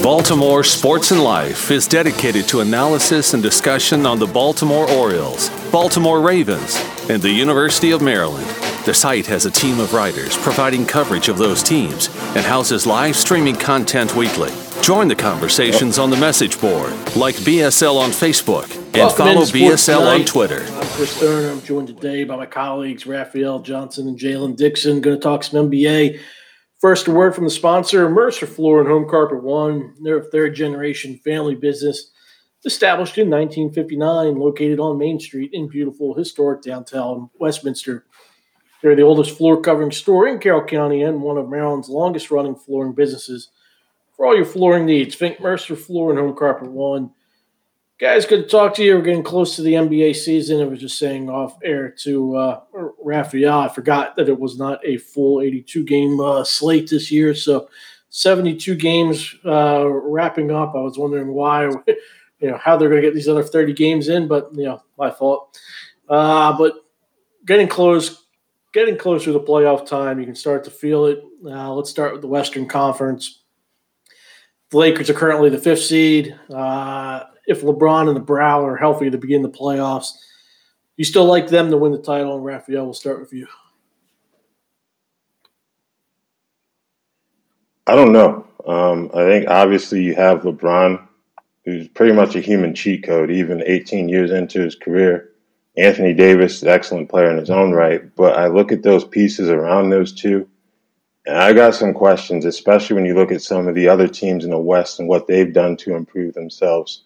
Baltimore Sports and Life is dedicated to analysis and discussion on the Baltimore Orioles, Baltimore Ravens, and the University of Maryland. The site has a team of writers providing coverage of those teams and houses live streaming content weekly. Join the conversations on the message board, like BSL on Facebook, and Welcome follow BSL on Twitter. I'm Chris Turner. I'm joined today by my colleagues Raphael Johnson and Jalen Dixon. Going to talk some NBA. First, a word from the sponsor, Mercer Floor and Home Carpet One. They're a third generation family business established in 1959, located on Main Street in beautiful historic downtown Westminster. They're the oldest floor covering store in Carroll County and one of Maryland's longest running flooring businesses. For all your flooring needs, think Mercer Floor and Home Carpet One. Guys, good to talk to you. We're getting close to the NBA season. I was just saying off air to uh, Raphael, I forgot that it was not a full 82 game uh, slate this year. So 72 games uh, wrapping up. I was wondering why, you know, how they're going to get these other 30 games in, but, you know, my fault. Uh, but getting close, getting closer to playoff time, you can start to feel it. Uh, let's start with the Western Conference. The Lakers are currently the fifth seed. Uh, if LeBron and the Brow are healthy to begin the playoffs, you still like them to win the title. And Raphael, we'll start with you. I don't know. Um, I think obviously you have LeBron, who's pretty much a human cheat code, even 18 years into his career. Anthony Davis, an excellent player in his own right, but I look at those pieces around those two, and I got some questions, especially when you look at some of the other teams in the West and what they've done to improve themselves.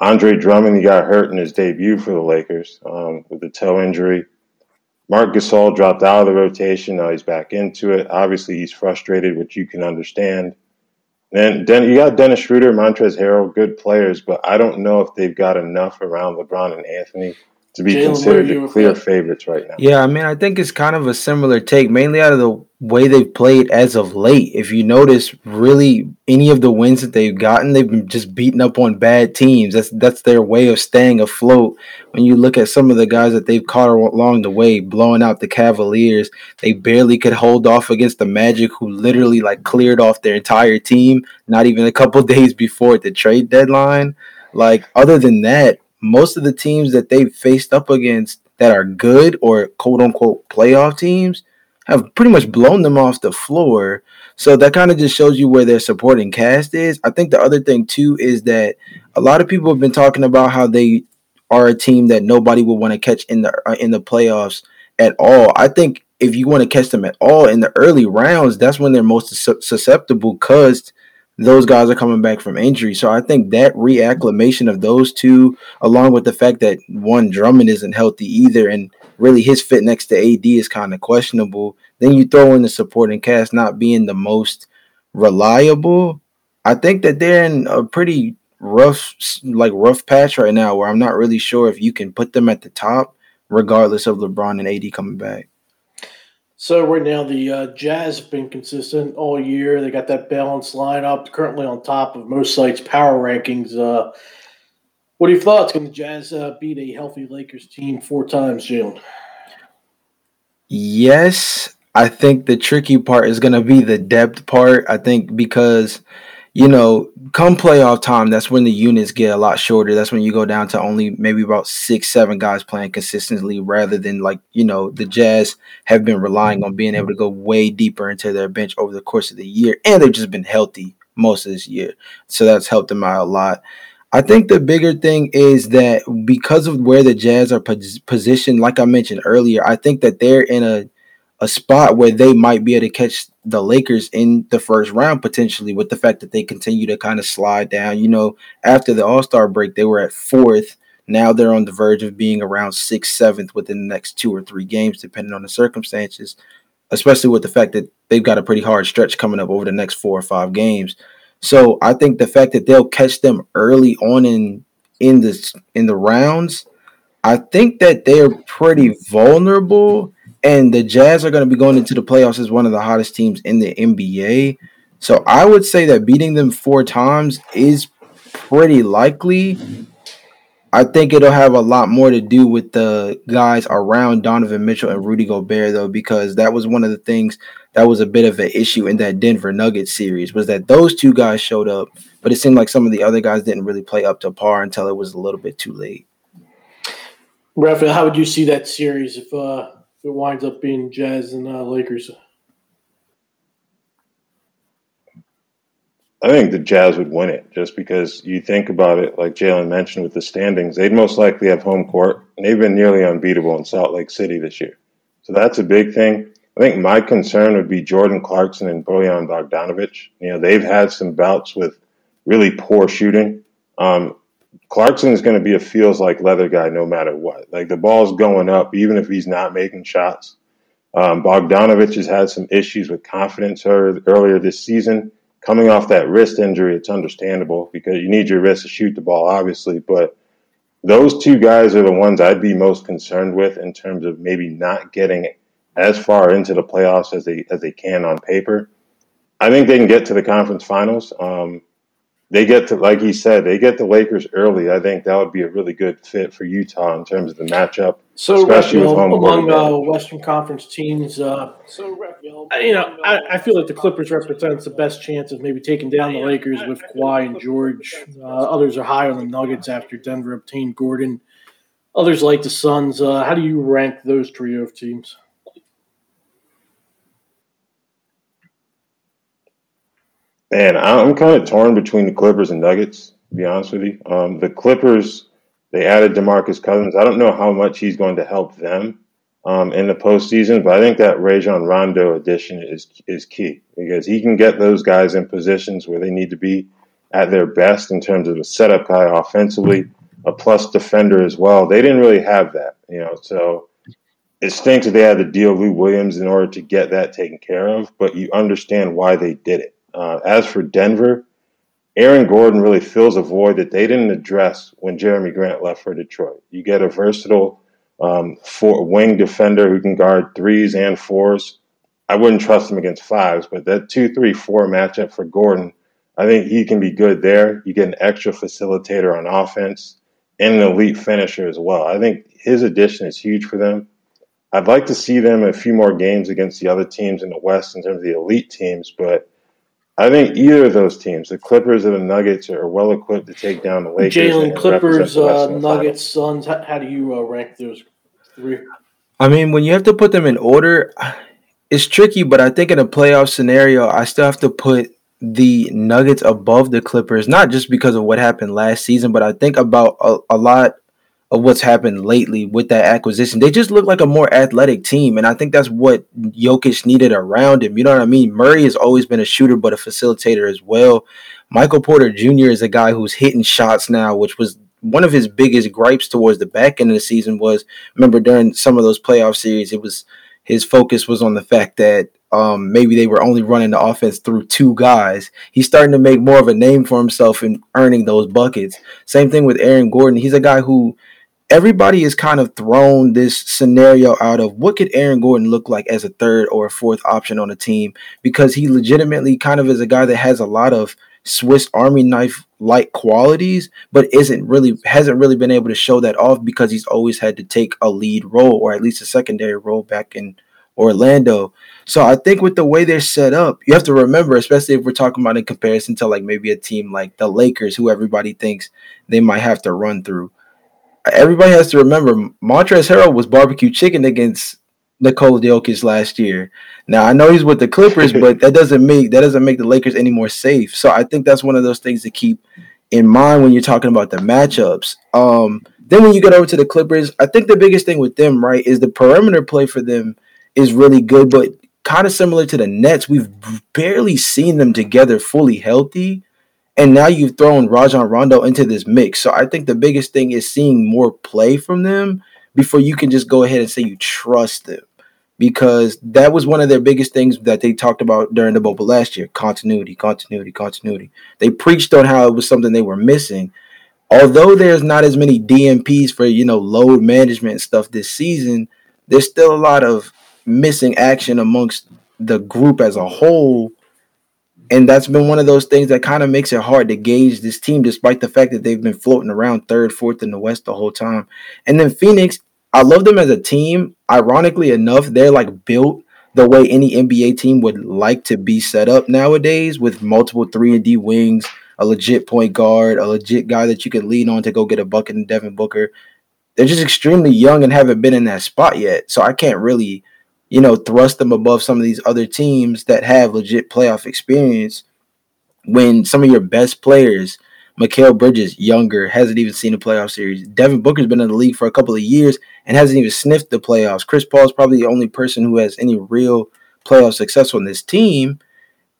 Andre Drummond, he got hurt in his debut for the Lakers um, with a toe injury. Marc Gasol dropped out of the rotation. Now he's back into it. Obviously, he's frustrated, which you can understand. And then you got Dennis Schroeder, Montrezl Harrell, good players, but I don't know if they've got enough around LeBron and Anthony to be Jalen, considered where the clear that? favorites right now. Yeah, I mean, I think it's kind of a similar take, mainly out of the way they've played as of late. If you notice, really, any of the wins that they've gotten, they've been just beaten up on bad teams. That's that's their way of staying afloat. When you look at some of the guys that they've caught along the way, blowing out the Cavaliers, they barely could hold off against the Magic, who literally like cleared off their entire team, not even a couple days before the trade deadline. Like, other than that, most of the teams that they've faced up against that are good or quote unquote playoff teams have pretty much blown them off the floor. So that kind of just shows you where their supporting cast is. I think the other thing too is that a lot of people have been talking about how they are a team that nobody would want to catch in the uh, in the playoffs at all. I think if you want to catch them at all in the early rounds, that's when they're most sus- susceptible because those guys are coming back from injury. So I think that reacclimation of those two, along with the fact that one Drummond isn't healthy either, and really his fit next to AD is kind of questionable. Then you throw in the supporting cast not being the most reliable. I think that they're in a pretty rough, like rough patch right now, where I'm not really sure if you can put them at the top, regardless of LeBron and AD coming back. So right now the uh, Jazz have been consistent all year. They got that balanced lineup, currently on top of most sites' power rankings. Uh, what are your thoughts? Can the Jazz uh, beat a healthy Lakers team four times, Jalen? Yes, I think the tricky part is going to be the depth part. I think because, you know, come playoff time, that's when the units get a lot shorter. That's when you go down to only maybe about six, seven guys playing consistently rather than like, you know, the Jazz have been relying on being able to go way deeper into their bench over the course of the year. And they've just been healthy most of this year. So that's helped them out a lot. I think the bigger thing is that because of where the Jazz are pos- positioned, like I mentioned earlier, I think that they're in a a spot where they might be able to catch the Lakers in the first round potentially with the fact that they continue to kind of slide down. You know, after the All Star break, they were at fourth. Now they're on the verge of being around sixth, seventh within the next two or three games, depending on the circumstances, especially with the fact that they've got a pretty hard stretch coming up over the next four or five games. So I think the fact that they'll catch them early on in in this in the rounds, I think that they're pretty vulnerable. And the Jazz are going to be going into the playoffs as one of the hottest teams in the NBA. So I would say that beating them four times is pretty likely. I think it'll have a lot more to do with the guys around Donovan Mitchell and Rudy Gobert, though, because that was one of the things that was a bit of an issue in that Denver Nuggets series was that those two guys showed up, but it seemed like some of the other guys didn't really play up to par until it was a little bit too late. Raphael, how would you see that series if, uh, if it winds up being Jazz and uh, Lakers? I think the Jazz would win it just because you think about it, like Jalen mentioned with the standings, they'd most likely have home court, and they've been nearly unbeatable in Salt Lake City this year. So that's a big thing. I think my concern would be Jordan Clarkson and Bojan Bogdanovic. You know, they've had some bouts with really poor shooting. Um, Clarkson is going to be a feels like leather guy no matter what. Like the ball's going up, even if he's not making shots. Um, Bogdanovic has had some issues with confidence earlier this season coming off that wrist injury, it's understandable because you need your wrist to shoot the ball, obviously. But those two guys are the ones I'd be most concerned with in terms of maybe not getting as far into the playoffs as they as they can on paper. I think they can get to the conference finals. Um, they get to, like he said, they get the Lakers early. I think that would be a really good fit for Utah in terms of the matchup. So, especially with home among uh, Western Conference teams, uh, so you know, I, I, feel like the Clippers represents the best chance of maybe taking down the Lakers with Kawhi and George. Uh, others are high on the Nuggets after Denver obtained Gordon. Others like the Suns. Uh, how do you rank those trio of teams? Man, I'm kind of torn between the Clippers and Nuggets. To be honest with you, um, the Clippers they added Demarcus Cousins. I don't know how much he's going to help them um, in the postseason, but I think that Rajon Rondo addition is is key because he can get those guys in positions where they need to be at their best in terms of a setup guy offensively, a plus defender as well. They didn't really have that, you know, so it stinks that they had to deal Lou Williams in order to get that taken care of, but you understand why they did it. Uh, as for Denver, Aaron Gordon really fills a void that they didn't address when Jerami Grant left for Detroit. You get a versatile um, four, wing defender who can guard threes and fours. I wouldn't trust him against fives, but that two, three, four matchup for Gordon, I think he can be good there. You get an extra facilitator on offense and an elite finisher as well. I think his addition is huge for them. I'd like to see them a few more games against the other teams in the West in terms of the elite teams, but I think either of those teams, the Clippers or the Nuggets, are well equipped to take down the Lakers. Jalen, Clippers, uh, Nuggets, Suns. How, how, do you uh, rank those three? I mean, when you have to put them in order, it's tricky. But I think in a playoff scenario, I still have to put the Nuggets above the Clippers, not just because of what happened last season, but I think about a, a lot of what's happened lately with that acquisition. They just look like a more athletic team, and I think that's what Jokic needed around him. You know what I mean? Murray has always been a shooter, but a facilitator as well. Michael Porter Jr. is a guy who's hitting shots now, which was one of his biggest gripes towards the back end of the season. Was remember during some of those playoff series, it was his focus was on the fact that um, maybe they were only running the offense through two guys. He's starting to make more of a name for himself in earning those buckets. Same thing with Aaron Gordon. He's a guy who everybody is kind of thrown this scenario out of what could Aaron Gordon look like as a third or a fourth option on a team because he legitimately kind of is a guy that has a lot of Swiss Army knife like qualities, but isn't really hasn't really been able to show that off because he's always had to take a lead role or at least a secondary role back in Orlando. So I think with the way they're set up, you have to remember, especially if we're talking about in comparison to like maybe a team like the Lakers, who everybody thinks they might have to run through everybody has to remember Montrezl Harrell was barbecue chicken against Nikola Jokic last year. Now I know he's with the Clippers, but that doesn't make that doesn't make the Lakers any more safe. So I think that's one of those things to keep in mind when you're talking about the matchups. Um, then when you get over to the Clippers, I think the biggest thing with them, right, is the perimeter play for them is really good, but kind of similar to the Nets, we've barely seen them together fully healthy. And now you've thrown Rajon Rondo into this mix. So I think the biggest thing is seeing more play from them before you can just go ahead and say you trust them. Because that was one of their biggest things that they talked about during the bubble last year continuity, continuity, continuity. They preached on how it was something they were missing. Although there's not as many DNPs for, you know, load management stuff this season, there's still a lot of missing action amongst the group as a whole And that's been one of those things that kind of makes it hard to gauge this team, despite the fact that they've been floating around third, fourth in the West the whole time. And then Phoenix, I love them as a team. Ironically enough, they're like built the way any NBA team would like to be set up nowadays with multiple three and D wings, a legit point guard, a legit guy that you could lean on to go get a bucket in Devin Booker. They're just extremely young and haven't been in that spot yet. So I can't really, you know, thrust them above some of these other teams that have legit playoff experience when some of your best players – Mikal Bridges, younger, hasn't even seen a playoff series. Devin Booker's been in the league for a couple of years and hasn't even sniffed the playoffs. Chris Paul is probably the only person who has any real playoff success on this team.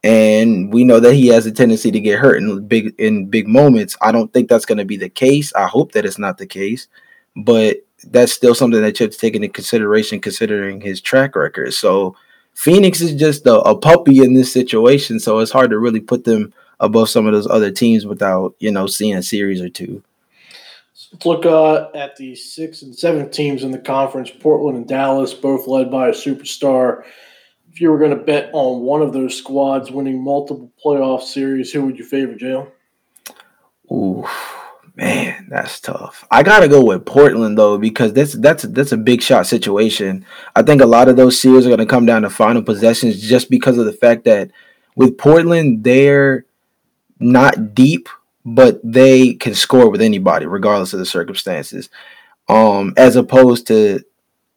And we know that he has a tendency to get hurt in big in big moments. I don't think that's going to be the case. I hope that it's not the case, but that's still something that you have to take into consideration considering his track record. So Phoenix is just a, a puppy in this situation, so it's hard to really put them above some of those other teams without you know seeing a series or two. Let's look uh, at the six and seven teams in the conference. Portland and Dallas, both led by a superstar. If you were going to bet on one of those squads winning multiple playoff series, who would you favor, Jalen? Ooh, man, that's tough. I gotta go with Portland though because that's that's that's a big shot situation. I think a lot of those series are to come down to final possessions just because of the fact that with Portland, they're not deep, but they can score with anybody, regardless of the circumstances. Um, as opposed to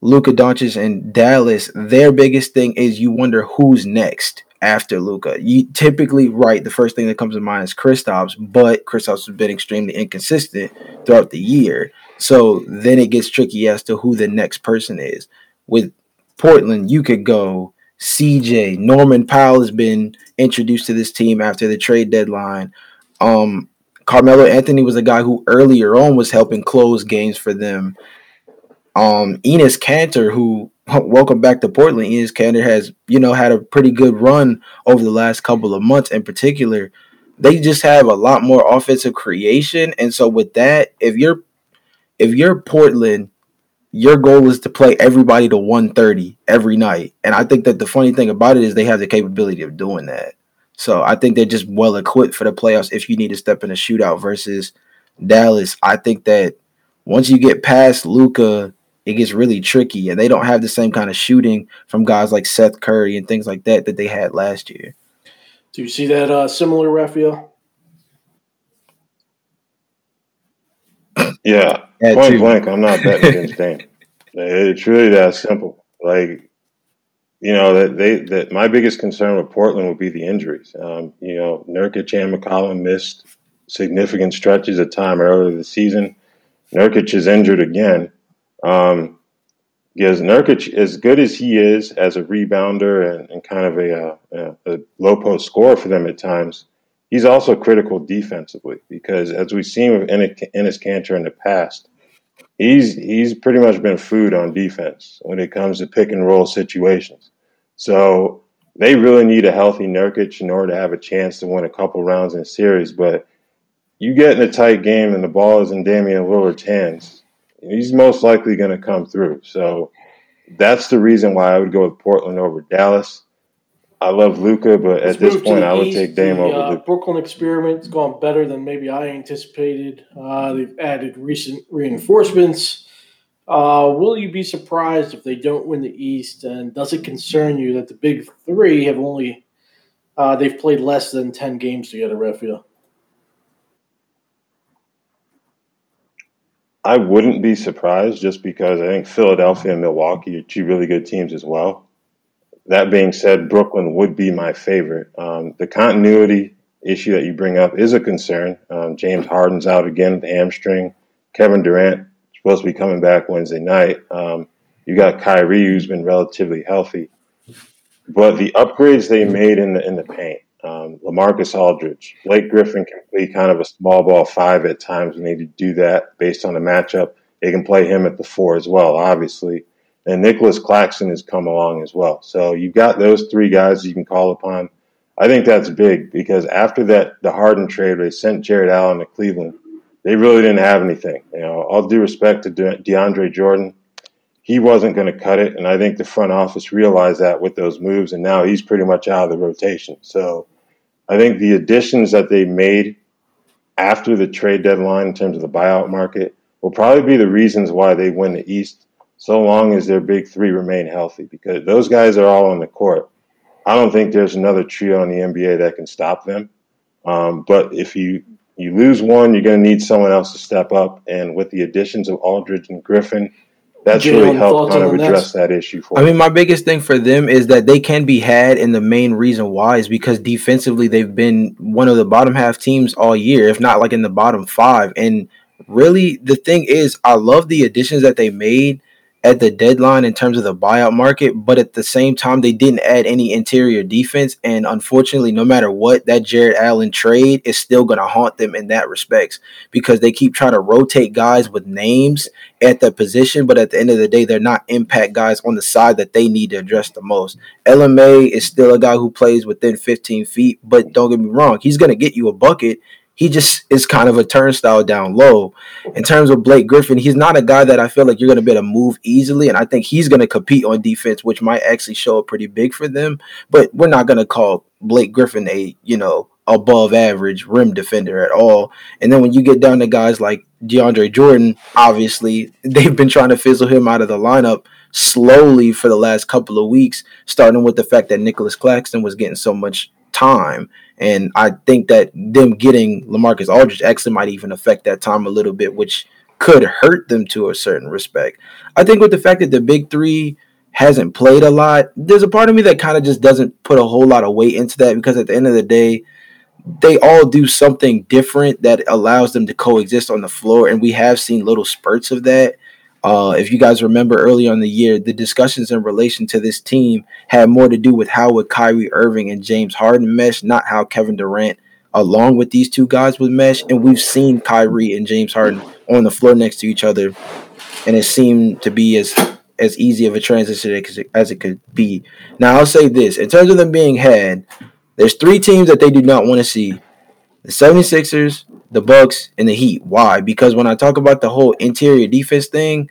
Luka Doncic and Dallas, their biggest thing is you wonder who's next after Luka. You typically right, the first thing that comes to mind is Kristaps, but Kristaps has been extremely inconsistent throughout the year. So then it gets tricky as to who the next person is. With Portland, you could go CJ, Norman Powell has been introduced to this team after the trade deadline. Um, Carmelo Anthony was a guy who earlier on was helping close games for them. Um, Enes Kanter, who welcome back to Portland. Enes Kanter has, you know, had a pretty good run over the last couple of months in particular. They just have a lot more offensive creation. And so with that, if you're if you're Portland your goal is to play everybody to 130 every night. And I think that the funny thing about it is they have the capability of doing that. So I think they're just well equipped for the playoffs if you need to step in a shootout versus Dallas. I think that once you get past Luka, it gets really tricky, and they don't have the same kind of shooting from guys like Seth Curry and things like that that they had last year. Do you see that uh, similar, Raphael? Yeah, point blank, I'm not betting against Dame. It's really that simple. Like, you know, that they that my biggest concern with Portland would be the injuries. Um, you know, Nurkic and McCollum missed significant stretches of time earlier this season. Nurkic is injured again. Um, because Nurkic, as good as he is as a rebounder and, and kind of a, a, a low post scorer for them at times, he's also critical defensively because as we've seen with Enes Kanter in the past, he's he's pretty much been food on defense when it comes to pick and roll situations. So they really need a healthy Nurkic in order to have a chance to win a couple rounds in series. But you get in a tight game and the ball is in Damian Lillard's hands, he's most likely going to come through. So that's the reason why I would go with Portland over Dallas. I love Luka, but Let's at this point, I would East. take Dame the, over uh, Luka. Brooklyn experiment's gone better than maybe I anticipated. Uh, they've added recent reinforcements. Uh, will you be surprised if they don't win the East? And does it concern you that the Big Three have only uh, they've played less than ten games together, Raphael? I wouldn't be surprised just because I think Philadelphia and Milwaukee are two really good teams as well. That being said, Brooklyn would be my favorite. Um, the continuity issue that you bring up is a concern. Um, James Harden's out again with hamstring. Kevin Durant supposed to be coming back Wednesday night. Um, you got Kyrie, who's been relatively healthy. But the upgrades they made in the in the paint, um, LaMarcus Aldridge, Blake Griffin can play kind of a small ball five at times. We need to do that based on the matchup. They can play him at the four as well, obviously and Nicolas Claxton has come along as well. So you've got those three guys you can call upon. I think that's big because after that, the Harden trade, they sent Jarrett Allen to Cleveland. They really didn't have anything. You know, all due respect to De- DeAndre Jordan, he wasn't going to cut it, and I think the front office realized that with those moves, and now he's pretty much out of the rotation. So I think the additions that they made after the trade deadline in terms of the buyout market will probably be the reasons why they win the East so long as their big three remain healthy because those guys are all on the court. I don't think there's another trio in the NBA that can stop them. Um, but if you you lose one, you're going to need someone else to step up. And with the additions of Aldridge and Griffin, that's Jay, really helped kind of address that issue for. I mean, my biggest thing for them is that they can be had, and the main reason why is because defensively they've been one of the bottom half teams all year, if not like in the bottom five. And really, the thing is, I love the additions that they made at the deadline in terms of the buyout market, but at the same time, they didn't add any interior defense. And unfortunately, no matter what, that Jarrett Allen trade is still going to haunt them in that respects because they keep trying to rotate guys with names at the position, but at the end of the day, they're not impact guys on the side that they need to address the most. LMA is still a guy who plays within 15 feet, but don't get me wrong, he's going to get you a bucket he just is kind of a turnstile down low. In terms of Blake Griffin, he's not a guy that I feel like you're going to be able to move easily, and I think he's going to compete on defense, which might actually show up pretty big for them. But we're not going to call Blake Griffin a you know above average rim defender at all. And then when you get down to guys like DeAndre Jordan, obviously they've been trying to fizzle him out of the lineup slowly for the last couple of weeks, starting with the fact that Nicolas Claxton was getting so much time. And I think that them getting Lamarcus Aldridge actually might even affect that time a little bit, which could hurt them to a certain respect. I think with the fact that the big three hasn't played a lot, there's a part of me that kind of just doesn't put a whole lot of weight into that because at the end of the day, they all do something different that allows them to coexist on the floor. And we have seen little spurts of that. Uh, if you guys remember earlier in the year, the discussions in relation to this team had more to do with how would Kyrie Irving and James Harden mesh, not how Kevin Durant, along with these two guys, would mesh. And we've seen Kyrie and James Harden on the floor next to each other, and it seemed to be as as easy of a transition as it could be. Now, I'll say this in terms of them being had, there's three teams that they do not want to see the 76ers, the Bucks, and the Heat. Why? Because when I talk about the whole interior defense thing,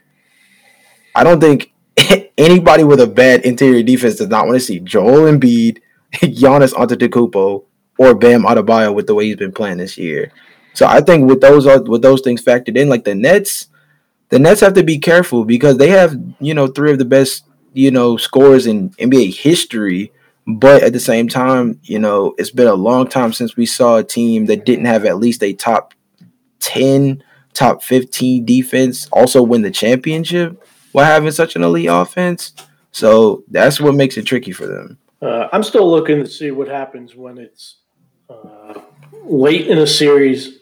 I don't think anybody with a bad interior defense does not want to see Joel Embiid, Giannis Antetokounmpo, or Bam Adebayo with the way he's been playing this year. So I think with those with those things factored in, like the Nets, the Nets have to be careful because they have you know three of the best you know scores in NBA history. But at the same time, you know, it's been a long time since we saw a team that didn't have at least a top 10, top 15 defense also win the championship while having such an elite offense. So that's what makes it tricky for them. Uh, I'm still looking to see what happens when it's uh, late in a series,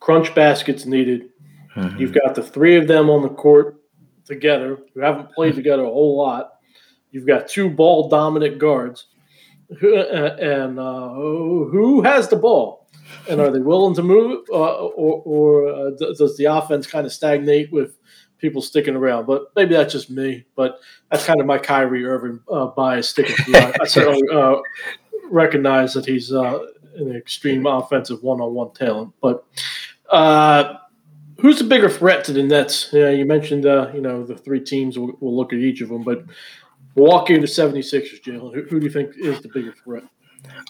crunch baskets needed. Mm-hmm. You've got the three of them on the court together who haven't played together a whole lot. You've got two ball dominant guards. And uh, who has the ball? And are they willing to move, uh, or, or uh, does the offense kind of stagnate with people sticking around. But maybe that's just me. But that's kind of my Kyrie Irving uh, bias sticking through. I, I certainly uh, recognize that he's uh, an extreme offensive one-on-one talent. But uh, who's the bigger threat to the Nets? Yeah, you mentioned uh, you know the three teams. We'll, we'll, look at each of them, but Milwaukee or the 76ers, Jalen. Who, who do you think is the bigger threat?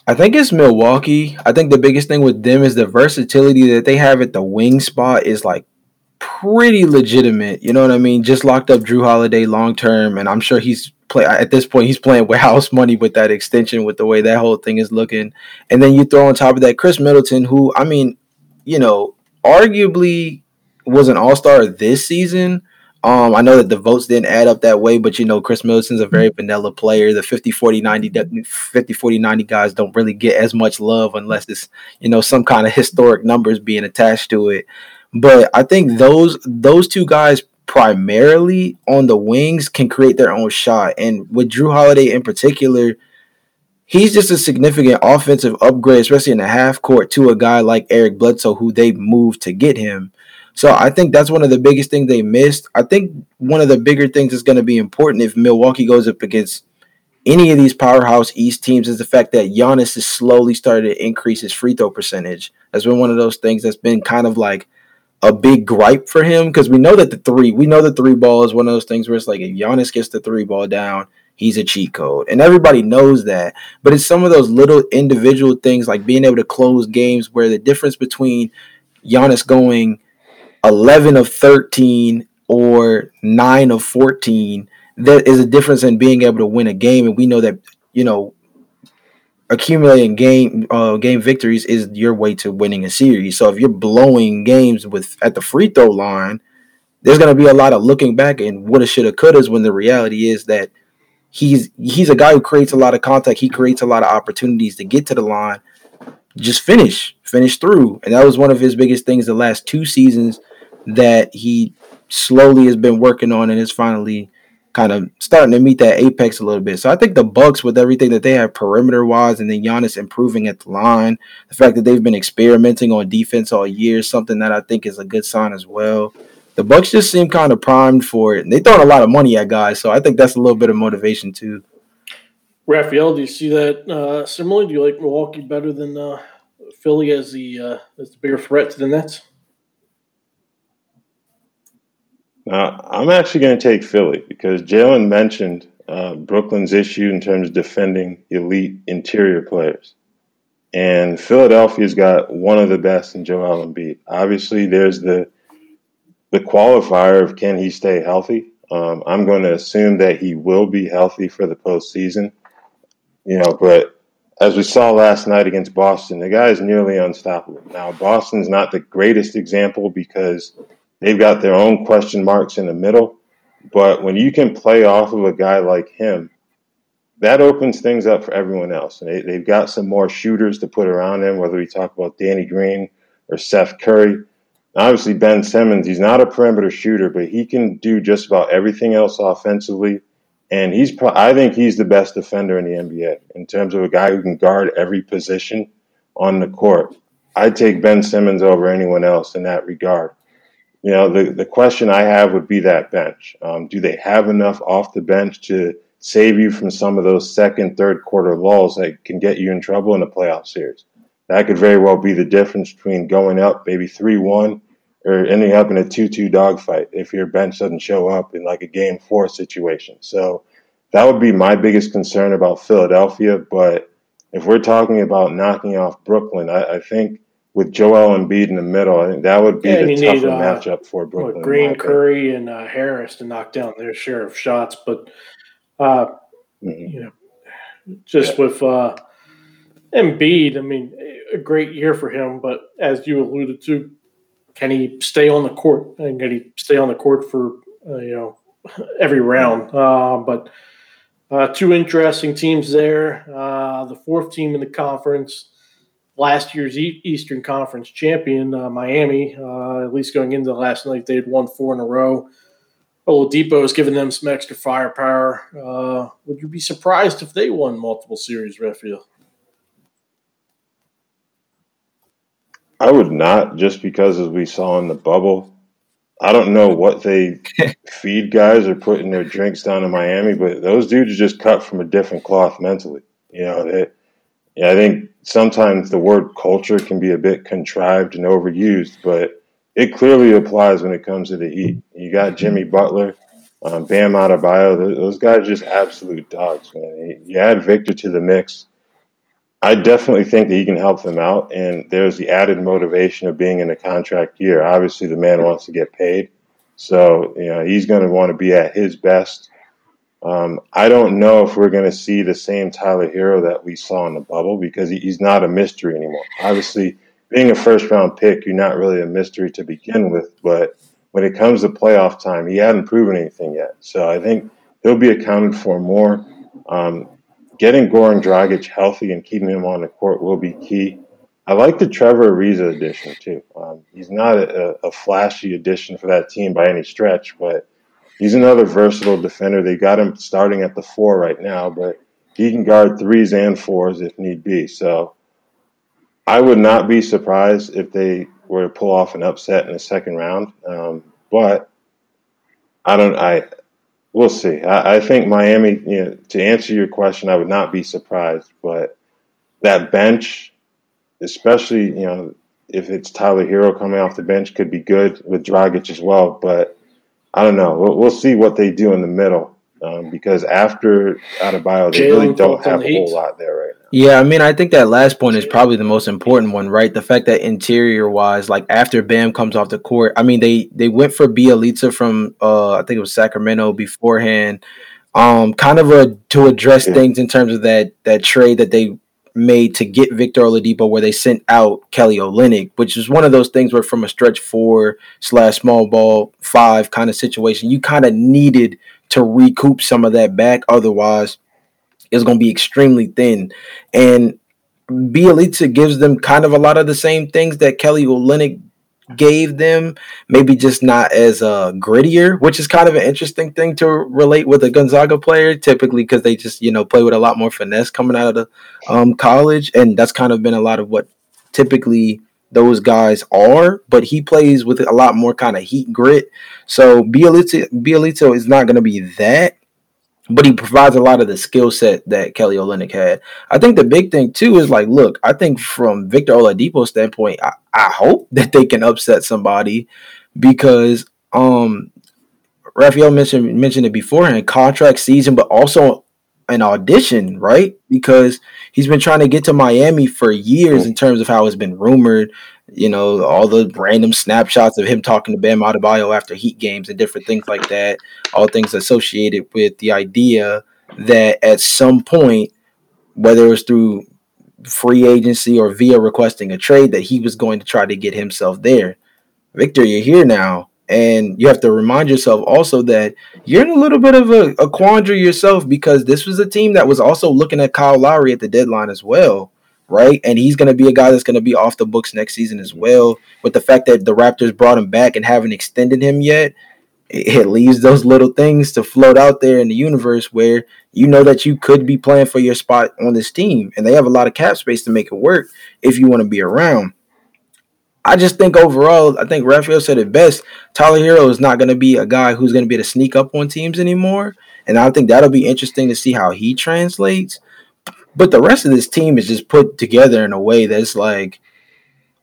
I think it's Milwaukee. I think the biggest thing with them is the versatility that they have at the wing spot is like pretty legitimate. You know what I mean? Just locked up Jrue Holiday long term, and I'm sure he's play at this point. He's playing with house money with that extension, with the way that whole thing is looking. And then you throw on top of that Khris Middleton, who I mean, you know, arguably was an All Star this season. Um, I know that the votes didn't add up that way, but you know, Khris Middleton's a very vanilla player. The 50 40 90 50 40 90 guys don't really get as much love unless it's, you know, some kind of historic numbers being attached to it. But I think those those two guys primarily on the wings can create their own shot. And with Jrue Holiday in particular, he's just a significant offensive upgrade, especially in the half court, to a guy like Eric Bledsoe, who they moved to get him. So I think that's one of the biggest things they missed. I think one of the bigger things that's going to be important if Milwaukee goes up against any of these powerhouse East teams is the fact that Giannis has slowly started to increase his free throw percentage. That's been one of those things that's been kind of like a big gripe for him because we know that the three, we know the three ball is one of those things where it's like if Giannis gets the three ball down, he's a cheat code. And everybody knows that. But it's some of those little individual things like being able to close games where the difference between Giannis going 11 of 13 or 9 of 14 that is a difference in being able to win a game and we know that you know accumulating game uh, game victories is your way to winning a series. So if you're blowing games with at the free throw line there's going to be a lot of looking back and woulda shoulda couldas when the reality is that he's he's a guy who creates a lot of contact. He creates a lot of opportunities to get to the line. Just finish finish through. And that was one of his biggest things the last two seasons that he slowly has been working on and is finally kind of starting to meet that apex a little bit. So I think the Bucks with everything that they have perimeter wise and then Giannis improving at the line, the fact that they've been experimenting on defense all year, something that I think is a good sign as well. The Bucks just seem kind of primed for it. And they throwing a lot of money at guys, so I think that's a little bit of motivation too. Raphael, do you see that uh, similarly? Do you like Milwaukee better than uh, Philly as the uh, as the bigger threat to the Nets? Now, I'm actually going to take Philly because Jalen mentioned uh, Brooklyn's issue in terms of defending elite interior players. And Philadelphia's got one of the best in Joel Embiid. Obviously, there's the the qualifier of can he stay healthy. Um, I'm going to assume that he will be healthy for the postseason. You know, but as we saw last night against Boston, the guy is nearly unstoppable. Now, Boston's not the greatest example because They've got their own question marks in the middle. But when you can play off of a guy like him, that opens things up for everyone else. And they, have got some more shooters to put around him, whether we talk about Danny Green or Seth Curry. Obviously, Ben Simmons, he's not a perimeter shooter, but he can do just about everything else offensively. And he's, pro- I think he's the best defender in the NBA in terms of a guy who can guard every position on the court. I'd take Ben Simmons over anyone else in that regard. You know, the, the question I have would be that bench. Um, do they have enough off the bench to save you from some of those second, third quarter lulls that can get you in trouble in a playoff series? That could very well be the difference between going up maybe 3 1 or ending up in a 2 2 dogfight if your bench doesn't show up in like a game four situation. So that would be my biggest concern about Philadelphia. But if we're talking about knocking off Brooklyn, I, I think with Joel Embiid in the middle, I think that would be yeah, the tougher need, uh, matchup for Brooklyn. Green, Curry, and uh, Harris to knock down their share of shots, but uh, mm-hmm. you know, just yeah. with uh, Embiid, I mean, a great year for him. But as you alluded to, can he stay on the court and can he stay on the court for uh, you know every round? Uh, but uh, two interesting teams there. Uh, the fourth team in the conference last year's Eastern Conference champion, uh, Miami. Uh, at least going into the last night, they had won four in a row. Oladipo has given them some extra firepower. Uh, would you be surprised if they won multiple series, Raphael? I would not, just because as we saw in the bubble, I don't know what they feed guys or put in their drinks down in Miami, but those dudes are just cut from a different cloth mentally. You know, they, yeah, I think sometimes the word culture can be a bit contrived and overused, but it clearly applies when it comes to the Heat. You got Jimmy Butler, um, Bam Adebayo; those guys are just absolute dogs, man. You add Victor to the mix. I definitely think that he can help them out, and there's the added motivation of being in a contract year. Obviously, the man wants to get paid, so you know he's going to want to be at his best. Um, I don't know if we're going to see the same Tyler Herro that we saw in the bubble because he, he's not a mystery anymore. Obviously, being a first round pick, you're not really a mystery to begin with. But when it comes to playoff time, he hadn't proven anything yet. So I think he'll be accounted for more. Um, getting Goran Dragic healthy and keeping him on the court will be key. I like the Trevor Ariza addition too. Um, he's not a, a flashy addition for that team by any stretch, but he's another versatile defender. They got him starting at the four right now, but he can guard threes and fours if need be. So I would not be surprised if they were to pull off an upset in the second round. Um, but I don't. I we'll see. I, I think Miami. You know, to answer your question, I would not be surprised. But that bench, especially you know, if it's Tyler Herro coming off the bench, could be good with Dragic as well. But I don't know. We'll, we'll see what they do in the middle. um, because after Adebayo, they really don't have a whole lot there right now. Yeah, I mean, I think that last point is probably the most important one, right? The fact that interior wise, like after Bam comes off the court, I mean, they they went for Bjelica from uh, I think it was Sacramento beforehand, um, kind of a to address yeah. things in terms of that that trade that they made to get Victor Oladipo, where they sent out Kelly Olynyk, which is one of those things where from a stretch four slash small ball five kind of situation, you kind of needed to recoup some of that back. Otherwise, it's going to be extremely thin. And Bjelica gives them kind of a lot of the same things that Kelly Olynyk gave them, maybe just not as uh, grittier, which is kind of an interesting thing to relate with a Gonzaga player, typically because they just you know play with a lot more finesse coming out of the um, college, and that's kind of been a lot of what typically those guys are. But he plays with a lot more kind of heat grit. So Bjelica, Bjelica is not going to be that but he provides a lot of the skill set that Kelly Olynyk had. I think the big thing too is like, look, I think from Victor Oladipo's standpoint, I, I hope that they can upset somebody because um Raphael mentioned mentioned it beforehand, contract season, but also an audition, right? Because he's been trying to get to Miami for years in terms of how it's been rumored you know, all the random snapshots of him talking to Bam Adebayo after Heat games and different things like that. All things associated with the idea that at some point, whether it was through free agency or via requesting a trade, that he was going to try to get himself there. Victor, you're here now. And you have to remind yourself also that you're in a little bit of a, a quandary yourself because this was a team that was also looking at Kyle Lowry at the deadline as well right? And he's going to be a guy that's going to be off the books next season as well. With the fact that the Raptors brought him back and haven't extended him yet, it leaves those little things to float out there in the universe where you know that you could be playing for your spot on this team, and they have a lot of cap space to make it work if you want to be around. I just think overall, I think Raphael said it best. Tyler Herro is not going to be a guy who's going to be able to sneak up on teams anymore, and I think that'll be interesting to see how he translates. But the rest of this team is just put together in a way that's like,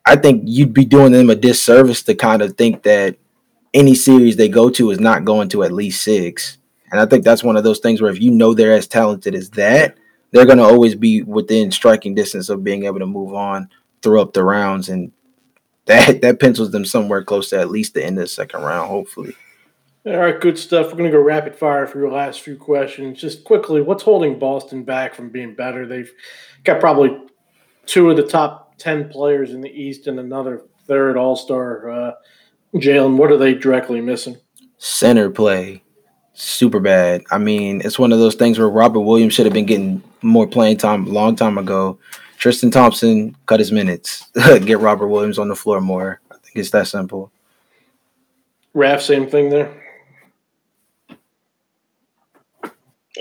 I think you'd be doing them a disservice to kind of think that any series they go to is not going to at least six. And I think that's one of those things where if you know they're as talented as that, they're going to always be within striking distance of being able to move on through up the rounds. And that, that pencils them somewhere close to at least the end of the second round, hopefully. All right, good stuff. We're going to go rapid fire for your last few questions. Just quickly, what's holding Boston back from being better? They've got probably two of the top 10 players in the East and another third All Star. Uh, Jalen, what are they directly missing? Center play. Super bad. I mean, it's one of those things where Robert Williams should have been getting more playing time a long time ago. Tristan Thompson cut his minutes. Get Robert Williams on the floor more. I think it's that simple. Raf, same thing there.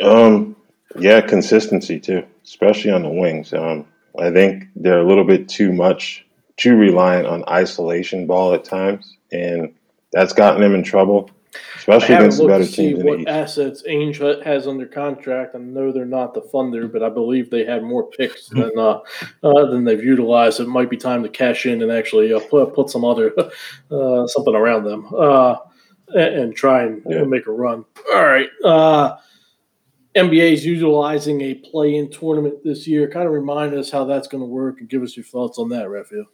Um, yeah, consistency too, especially on the wings. Um, I think they're a little bit too much, too reliant on isolation ball at times, and that's gotten them in trouble, especially against the better teams. In what assets Ainge has under contract. I know they're not the funder, but I believe they had more picks hmm. than uh, uh, than they've utilized. It might be time to cash in and actually uh, put, put some other uh, something around them uh, and, and, try and yeah. make a run. All right. NBA is utilizing a play-in tournament this year. Kind of remind us how that's going to work and give us your thoughts on that, Raphael.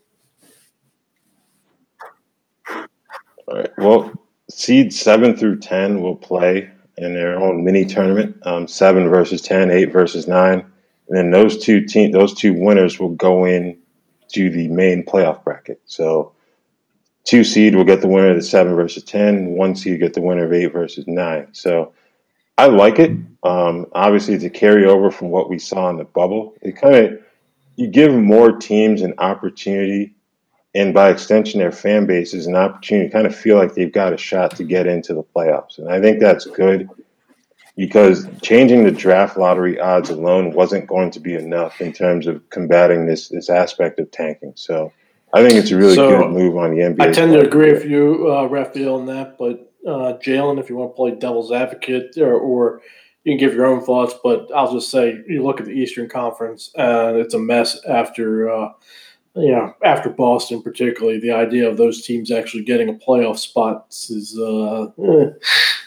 All right. Well, seed seven through ten will play in their own mini tournament. Um, seven versus 10, eight versus nine, and then those two team, those two winners will go in to the main playoff bracket. So, two seed will get the winner of the seven versus ten. One seed get the winner of eight versus nine. So I like it. Um, obviously, it's a carryover from what we saw in the bubble. It kind of you give more teams an opportunity, and by extension, their fan bases an opportunity to kind of feel like they've got a shot to get into the playoffs. And I think that's good because changing the draft lottery odds alone wasn't going to be enough in terms of combating this this aspect of tanking. So. I think it's a really so, good move on the NBA. I tend to agree with you, uh, Raphael, on that. But uh, Jalen, if you want to play devil's advocate, or, or, you can give your own thoughts. But I'll just say, you look at the Eastern Conference, and it's a mess after uh, you know, after Boston, particularly, the idea of those teams actually getting a playoff spot is uh, eh,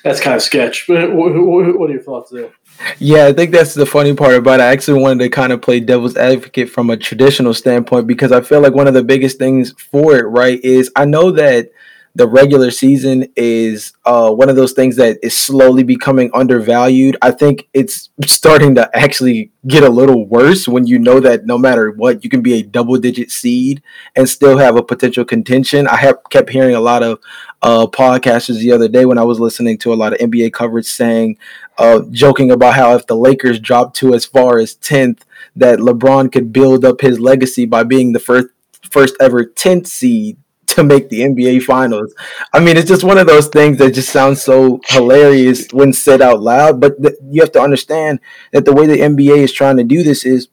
that's kind of sketch. But what, what are your thoughts there? Yeah, I think that's the funny part about it. I actually wanted to kind of play devil's advocate from a traditional standpoint because I feel like one of the biggest things for it, right, is I know that the regular season is uh, one of those things that is slowly becoming undervalued. I think it's starting to actually get a little worse when you know that no matter what, you can be a double digit seed and still have a potential contention. I have kept hearing a lot of uh, podcasters the other day when I was listening to a lot of NBA coverage saying, uh, joking about how if the Lakers dropped to as far as 10th, that LeBron could build up his legacy by being the first first ever 10th seed to make the NBA finals. I mean, it's just one of those things that just sounds so hilarious when said out loud. But th- you have to understand that the way the NBA is trying to do this is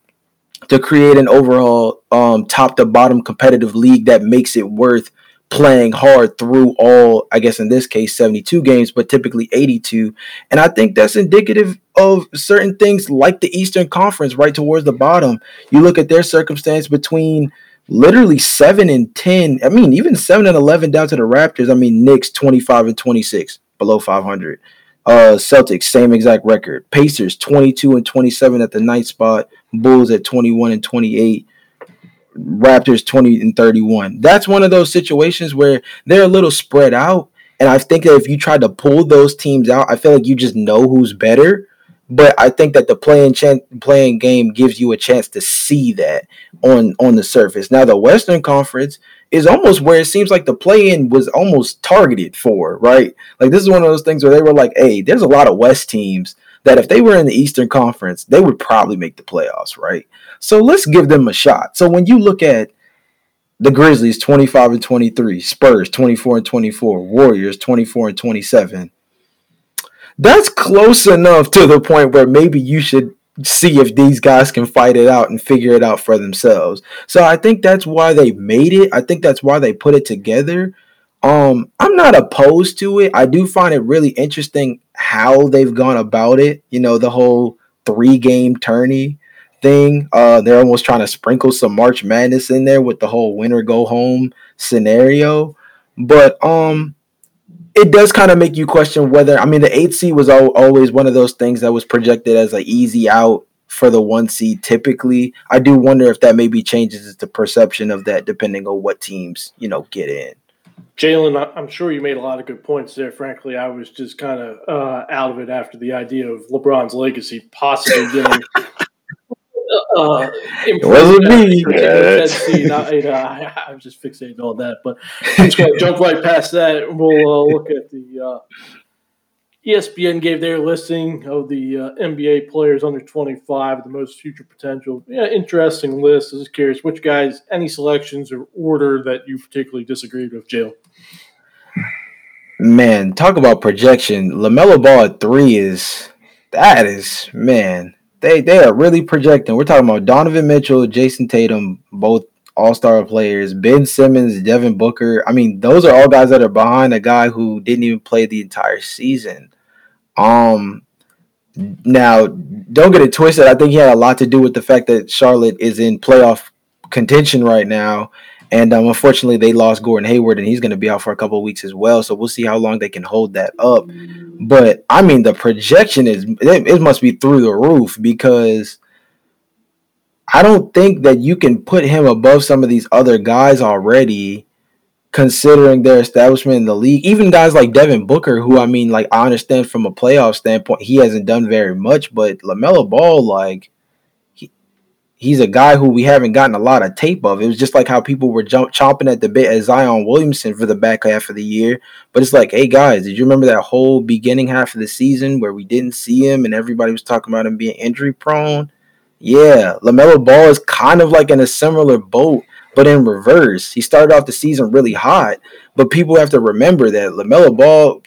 to create an overall um, top to bottom competitive league that makes it worth playing hard through all, I guess in this case, 72 games, but typically 82. And I think that's indicative of certain things like the Eastern Conference right towards the bottom. You look at their circumstance between literally seven and ten. I mean, even seven and eleven down to the Raptors. I mean, Knicks twenty five and twenty six below five hundred. Uh, Celtics same exact record. Pacers twenty two and twenty seven at the ninth spot. Bulls at twenty one and twenty eight. Raptors 20 and 31. That's one of those situations where they're a little spread out. And I think that if you tried to pull those teams out, I feel like you just know who's better. But I think that the playing chance, play-in game gives you a chance to see that on on the surface. Now the Western Conference is almost where it seems like the play-in was almost targeted for, right? Like this is one of those things where they were like, "Hey, there's a lot of West teams that if they were in the Eastern Conference, they would probably make the playoffs, right? So let's give them a shot." So when you look at the Grizzlies 25 and 23, Spurs 24 and 24, Warriors 24 and 27, that's close enough to the point where maybe you should see if these guys can fight it out and figure it out for themselves. So I think that's why they made it. I think that's why they put it together. Um, I'm not opposed to it. I do find it really interesting how they've gone about it. You know, the whole three game tourney thing. Uh, they're almost trying to sprinkle some March Madness in there with the whole winner go home scenario. But um, it does kind of make you question whether I mean the eight seed was al- always one of those things that was projected as an easy out for the one seed. Typically, I do wonder if that maybe changes the perception of that depending on what teams you know get in. Jalen, I'm sure you made a lot of good points there. Frankly, I was just kind of uh, out of it after the idea of LeBron's legacy possibly getting uh, it wasn't me. Scene. I, you know, I, I, was just fixating on that, but I'm just going to jump right past that. We'll uh, look at the uh, ESPN gave their listing of the uh, NBA players under 25, the most future potential. Yeah, interesting list. I was curious which guys, any selections or order that you particularly disagreed with, Jill. Man, talk about projection. LaMelo Ball at three is that is man they they are really projecting. We're talking about Donovan Mitchell, Jayson Tatum, both all star players, Ben Simmons, Devin Booker. I mean, those are all guys that are behind a guy who didn't even play the entire season. Um now don't get it twisted. I think he had a lot to do with the fact that Charlotte is in playoff contention right now. And um, unfortunately, they lost Gordon Hayward, and he's going to be out for a couple weeks as well. So we'll see how long they can hold that up. But I mean, the projection is it, it must be through the roof because I don't think that you can put him above some of these other guys already, considering their establishment in the league. Even guys like Devin Booker, who I mean, like I understand from a playoff standpoint, he hasn't done very much, but LaMelo Ball, like he's a guy who we haven't gotten a lot of tape of. It was just like how people were jump, chomping at the bit at Zion Williamson for the back half of the year. But it's like, hey guys, did you remember that whole beginning half of the season where we didn't see him and everybody was talking about him being injury prone? Yeah, LaMelo Ball is kind of like in a similar boat, but in reverse. He started off the season really hot, but people have to remember that LaMelo Ball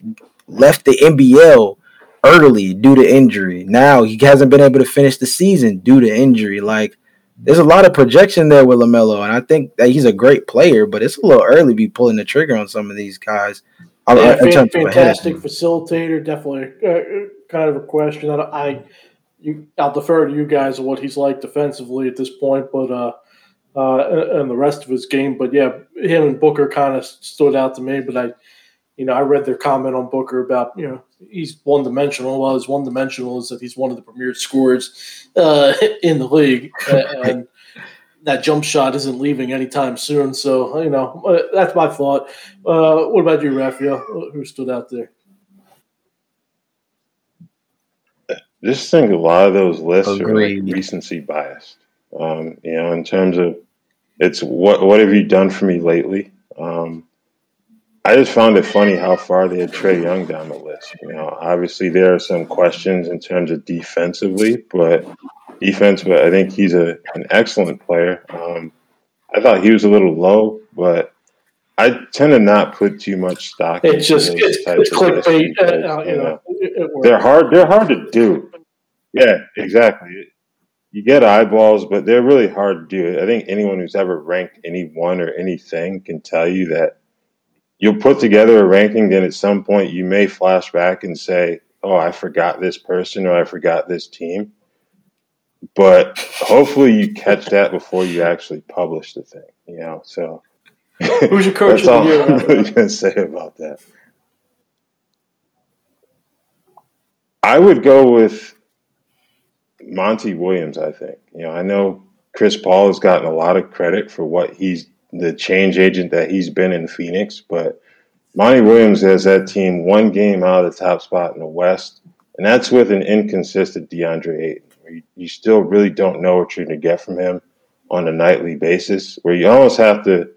left the NBL early due to injury. Now he hasn't been able to finish the season due to injury. Like there's a lot of projection there with LaMelo, and I think that he's a great player, but it's a little early to be pulling the trigger on some of these guys. Yeah, fantastic facilitator, definitely uh, kind of a question. I, I you, I'll defer to you guys on what he's like defensively at this point, but uh, uh, and the rest of his game. But yeah, him and Booker kind of stood out to me. But I, you know, I read their comment on Booker about you know he's one dimensional. Well, his one dimensional is that he's one of the premier scorers uh, in the league, and that jump shot isn't leaving anytime soon. So you know uh, that's my thought. Uh, what about you, Raphael? Who stood out there? Just think a lot of those lists Agreed. are like recency biased. Um, you know, in terms of it's what what have you done for me lately? Um, I just found it funny how far they had Trae Young down the list. You know, obviously there are some questions in terms of defensively, but defense, but I think he's a, an excellent player. Um, I thought he was a little low, but I tend to not put too much stock. It's just it's, it's clickbait. Uh, uh, you know, they're hard. They're hard to do. Yeah, exactly. You get eyeballs, but they're really hard to do. I think anyone who's ever ranked anyone or anything can tell you that you'll put together a ranking. Then at some point, you may flash back and say, "Oh, I forgot this person or I forgot this team." But hopefully, you catch that before you actually publish the thing. You know, so who's your coach? That's all I'm really gonna say about that. I would go with Monty Williams, I think. You know, I know Chris Paul has gotten a lot of credit for what he's the change agent that he's been in Phoenix, but Monty Williams has that team one game out of the top spot in the West, and that's with an inconsistent DeAndre Ayton. You, still really don't know what you're going to get from him on a nightly basis, where you almost have to,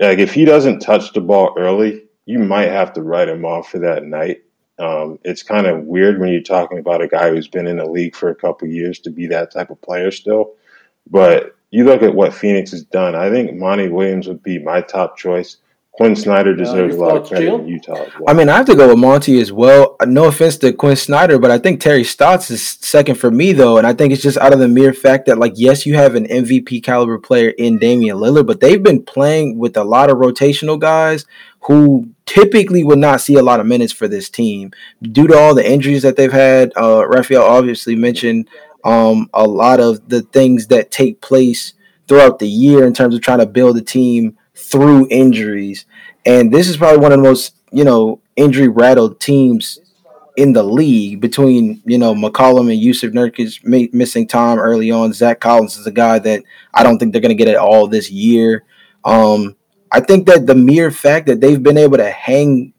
like, if he doesn't touch the ball early, you might have to write him off for that night um, it's kind of weird when you're talking about a guy who's been in the league for a couple years to be that type of player still. But you look at what Phoenix has done. I think Monty Williams would be my top choice. Quinn Snyder deserves uh, a lot of credit in Utah as well. I mean, I have to go with Monty as well. No offense to Quinn Snyder, but I think Terry Stotts is second for me though, and I think it's just out of the mere fact that like yes, you have an MVP caliber player in Damian Lillard, but they've been playing with a lot of rotational guys who typically would not see a lot of minutes for this team due to all the injuries that they've had. Uh, Raphael obviously mentioned um, a lot of the things that take place throughout the year in terms of trying to build a team through injuries. And this is probably one of the most, you know, injury rattled teams in the league between, you know, McCollum and Jusuf Nurkic missing time early on. Zach Collins is a guy that I don't think they're going to get it all this year. Um, I think that the mere fact that they've been able to hang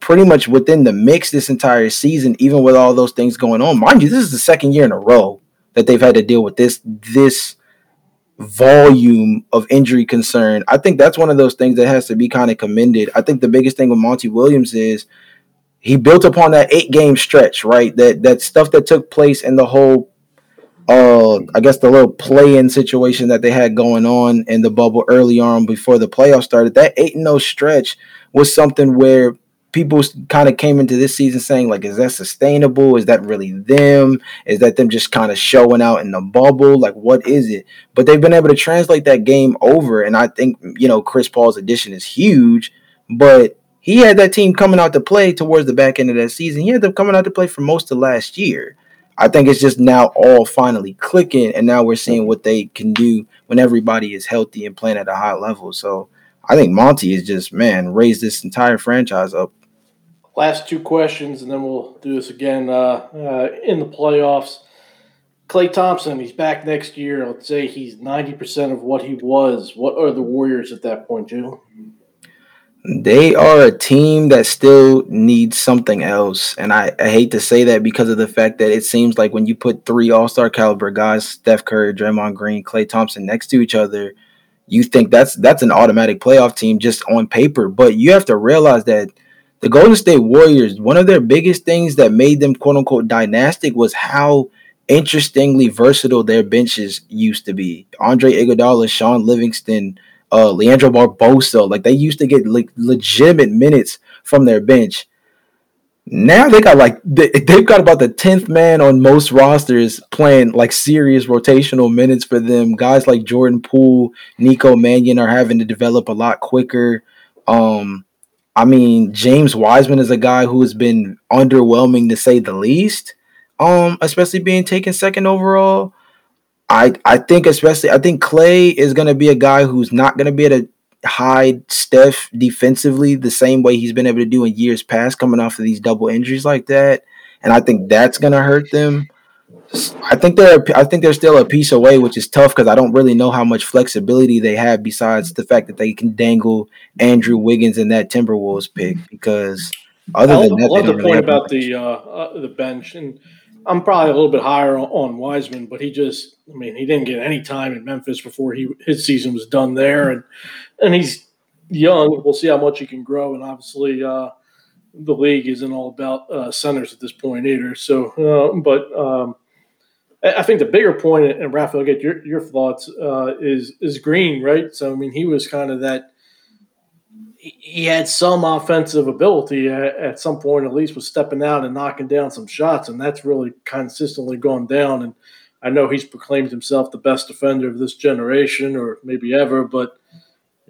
pretty much within the mix this entire season, even with all those things going on, mind you, this is the second year in a row that they've had to deal with this this volume of injury concern. I think that's one of those things that has to be kind of commended. I think the biggest thing with Monty Williams is he built upon that eight game stretch, right? That that stuff that took place in the whole uh, I guess the little play-in situation that they had going on in the bubble early on before the playoffs started, that eight and no oh stretch was something where people kind of came into this season saying like, is that sustainable? Is that really them? Is that them just kind of showing out in the bubble? Like, what is it? But they've been able to translate that game over, and I think you know Chris Paul's addition is huge, but he had that team coming out to play towards the back end of that season. He had them coming out to play for most of last year. I think it's just now all finally clicking, and now we're seeing what they can do when everybody is healthy and playing at a high level. So I think Monty is just man raised this entire franchise up. Last two questions, and then we'll do this again uh, uh, in the playoffs. Klay Thompson, he's back next year. Let's say he's ninety percent of what he was. What are the Warriors at that point, Joe? They are a team that still needs something else. And I, I, hate to say that because of the fact that it seems like when you put three all star caliber guys, Steph Curry, Draymond Green, Klay Thompson next to each other, you think that's that's an automatic playoff team just on paper. But you have to realize that the Golden State Warriors, one of their biggest things that made them quote unquote dynastic was how interestingly versatile their benches used to be. Andre Iguodala, Shaun Livingston, uh, Leandro Barbosa. Like they used to get like legitimate minutes from their bench. Now they got like they, they've got about the tenth man on most rosters playing like serious rotational minutes for them. Guys like Jordan Poole, Nico Mannion are having to develop a lot quicker. Um, I mean, James Wiseman is a guy who has been underwhelming to say the least. Um, especially being taken second overall. I I think especially I think Klay is going to be a guy who's not going to be able to hide Steph defensively the same way he's been able to do in years past, coming off of these double injuries like that, and I think that's going to hurt them. I think they're I think they're still a piece away, which is tough because I don't really know how much flexibility they have besides the fact that they can dangle Andrew Wiggins in that Timberwolves pick. Because other I than love, that, love the don't point about much. the uh, uh, the bench, and I'm probably a little bit higher on, Wiseman, but he just, I mean, he didn't get any time in Memphis before he his season was done there, and and he's young. We'll see how much he can grow, and obviously. Uh, the league isn't all about uh, centers at this point either. So, uh, but um, I think the bigger point, and Raphael, get your, your thoughts, uh, is is Green, right? So I mean, he was kind of that. He had some offensive ability at, at some point, at least, was stepping out and knocking down some shots, and that's really consistently gone down. And I know he's proclaimed himself the best defender of this generation, or maybe ever, but.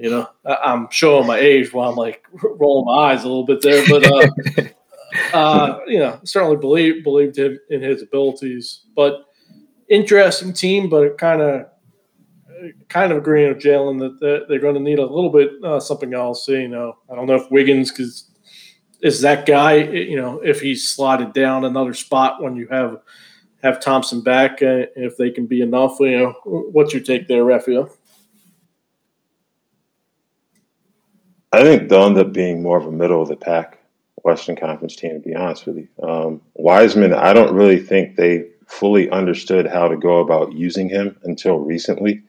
You know, I, I'm showing my age while I'm like rolling my eyes a little bit there, but uh, uh, you know, certainly believe believed him in his abilities. But interesting team, but kind of kind of agreeing with Jalen that they're, going to need a little bit uh, something else. You know, I don't know if Wiggins because is that guy. You know, if he's slotted down another spot when you have have Thompson back, uh, if they can be enough. You know, what's your take there, Raphael? I think they'll end up being more of a middle of the pack Western Conference team, to be honest with you. Um, Wiseman, I don't really think they fully understood how to go about using him until recently.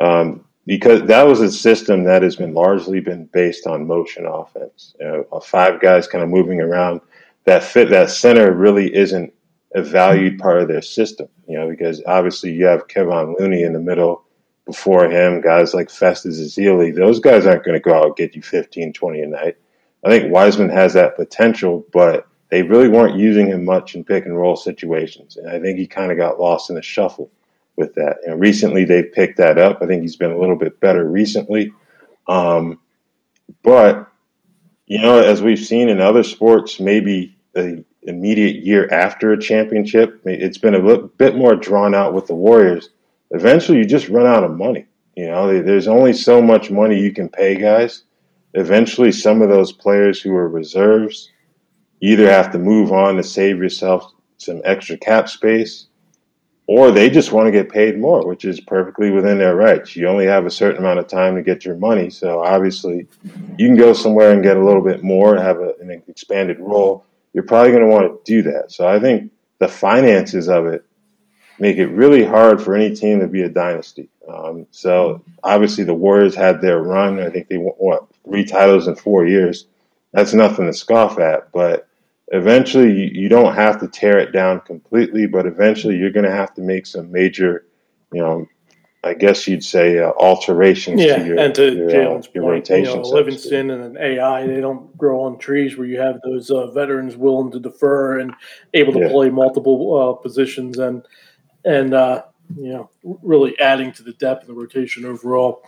Um, because that was a system that has been largely been based on motion offense. You know, uh, five guys kind of moving around. That fit that center really isn't a valued part of their system. You know, because obviously you have Kevon Looney in the middle before him, guys like Festus Ezeli. Those guys aren't going to go out and get you 15, 20 a night. I think Wiseman has that potential, but they really weren't using him much in pick and roll situations. And I think he kind of got lost in the shuffle with that. And recently they've picked that up. I think he's been a little bit better recently. Um, but, you know, as we've seen in other sports, maybe the immediate year after a championship, it's been a bit more drawn out with the Warriors. Eventually, you just run out of money. You know, there's only so much money you can pay guys. Eventually, some of those players who are reserves either have to move on to save yourself some extra cap space or they just want to get paid more, which is perfectly within their rights. You only have a certain amount of time to get your money, so obviously you can go somewhere and get a little bit more, and have a, an expanded role. You're probably going to want to do that. So I think the finances of it make it really hard for any team to be a dynasty. Um, so obviously the Warriors had their run. I think they won what three titles in four years. That's nothing to scoff at, but eventually you, you don't have to tear it down completely, but eventually you're going to have to make some major, you know, I guess you'd say uh, alterations Yeah, to your, and to your, uh, Jalen's your point, you rotation. know, so to speak. Livingston and an AI, they don't grow on trees where you have those uh, veterans willing to defer and able to Yeah. play multiple uh, positions and and uh, you know really adding to the depth of the rotation overall.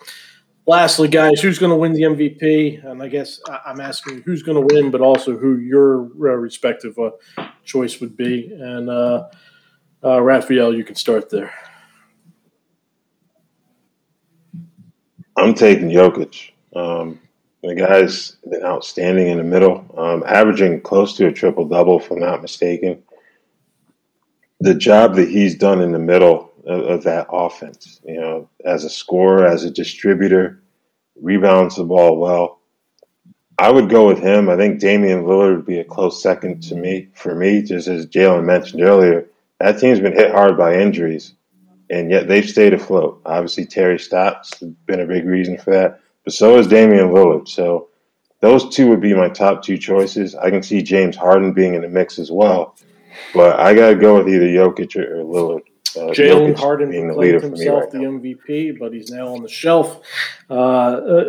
Lastly, guys, who's going to win the MVP? And I guess I'm asking who's going to win, but also who your uh, respective uh, choice would be. And uh, uh, Raphael, you can start there. I'm taking Jokic. Um, the guy's been outstanding in the middle, um, averaging close to a triple double, if I'm not mistaken. The job that he's done in the middle of, of that offense, you know, as a scorer, as a distributor, rebounds the ball well. I would go with him. I think Damian Lillard would be a close second to me. For me, just as Jalen mentioned earlier, that team's been hit hard by injuries and yet they've stayed afloat. Obviously, Terry Stotts has been a big reason for that, but so has Damian Lillard. So those two would be my top two choices. I can see James Harden being in the mix as well, but I got to go with either Jokic or, or Lillard. Uh, Jalen Harden being the leader proclaimed for me himself right the now. MVP, but he's now on the shelf. Uh, uh,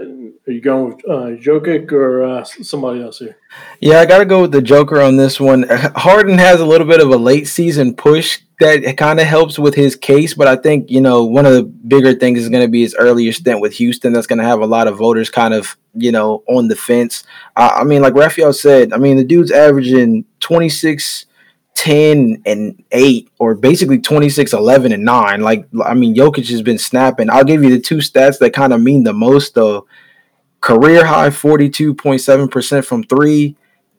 are you going with uh, Jokic or uh, somebody else here? Yeah, I got to go with the Joker on this one. Harden has a little bit of a late season push that kind of helps with his case, but I think, you know, one of the bigger things is going to be his earlier stint with Houston. That's going to have a lot of voters kind of, you know, on the fence. Uh, I mean, like Raphael said, I mean, the dude's averaging 26, 10 and 8 or basically 26 11 and 9 like i mean Jokic has been snapping. I'll give you the two stats that kind of mean the most though. Career high 42.7% from 3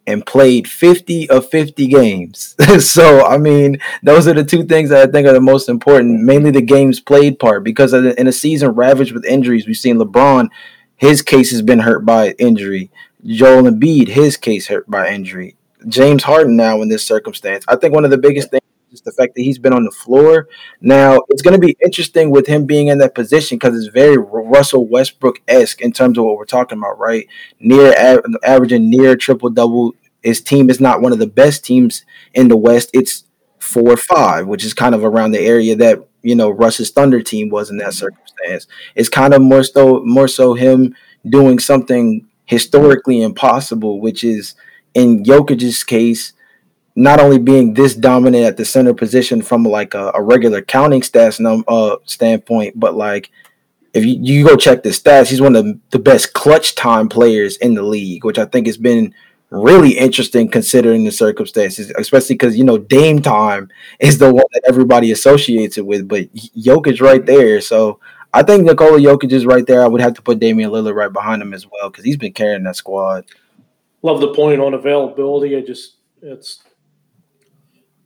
and played 50 of 50 games. So i mean those are the two things that i think are the most important mainly the games played part because in a season ravaged with injuries we've seen lebron his case has been hurt by injury. Joel Embiid, his case hurt by injury James Harden now in this circumstance. I think one of the biggest things is the fact that he's been on the floor. Now it's going to be interesting with him being in that position because it's very Russell Westbrook esque in terms of what we're talking about, right? Near averaging near triple double. His team is not one of the best teams in the West. It's four or five, which is kind of around the area that you know Russ's Thunder team was in that circumstance. It's kind of more so more so him doing something historically impossible, which is in Jokic's case, not only being this dominant at the center position from like a, a regular counting stats num, uh, standpoint, but like if you, you go check the stats, he's one of the, the best clutch time players in the league, which I think has been really interesting considering the circumstances, especially because you know Dame time is the one that everybody associates it with, but Jokic right there. So I think Nikola Jokic is right there. I would have to put Damian Lillard right behind him as well because he's been carrying that squad love the point on availability. I just it's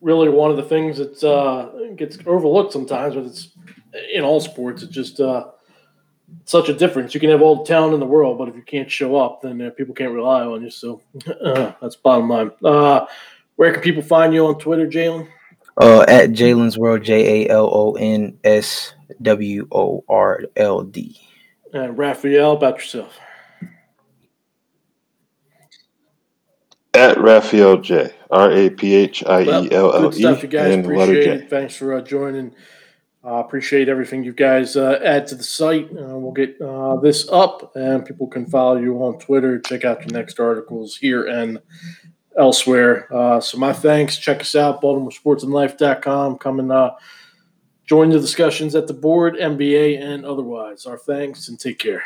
really one of the things that uh, gets overlooked sometimes, but it's in all sports. It's just uh, such a difference. You can have all the talent in the world, but if you can't show up, then uh, people can't rely on you. So uh, that's bottom line. Uh, where can people find you on Twitter, Jalen? Uh, at Jalen's World, J A L O N S W O R L D. And Raphael, about yourself. At Raphael J. R A P H I E L L E. Good stuff, you guys. Appreciate it. Thanks for uh, joining. Uh, appreciate everything you guys uh, add to the site. Uh, we'll get uh, this up, and people can follow you on Twitter. Check out your next articles here and elsewhere. Uh, so, my thanks. Check us out, BaltimoreSportsAndLife.com. Come and uh, join the discussions at the board, NBA, and otherwise. Our thanks, and take care.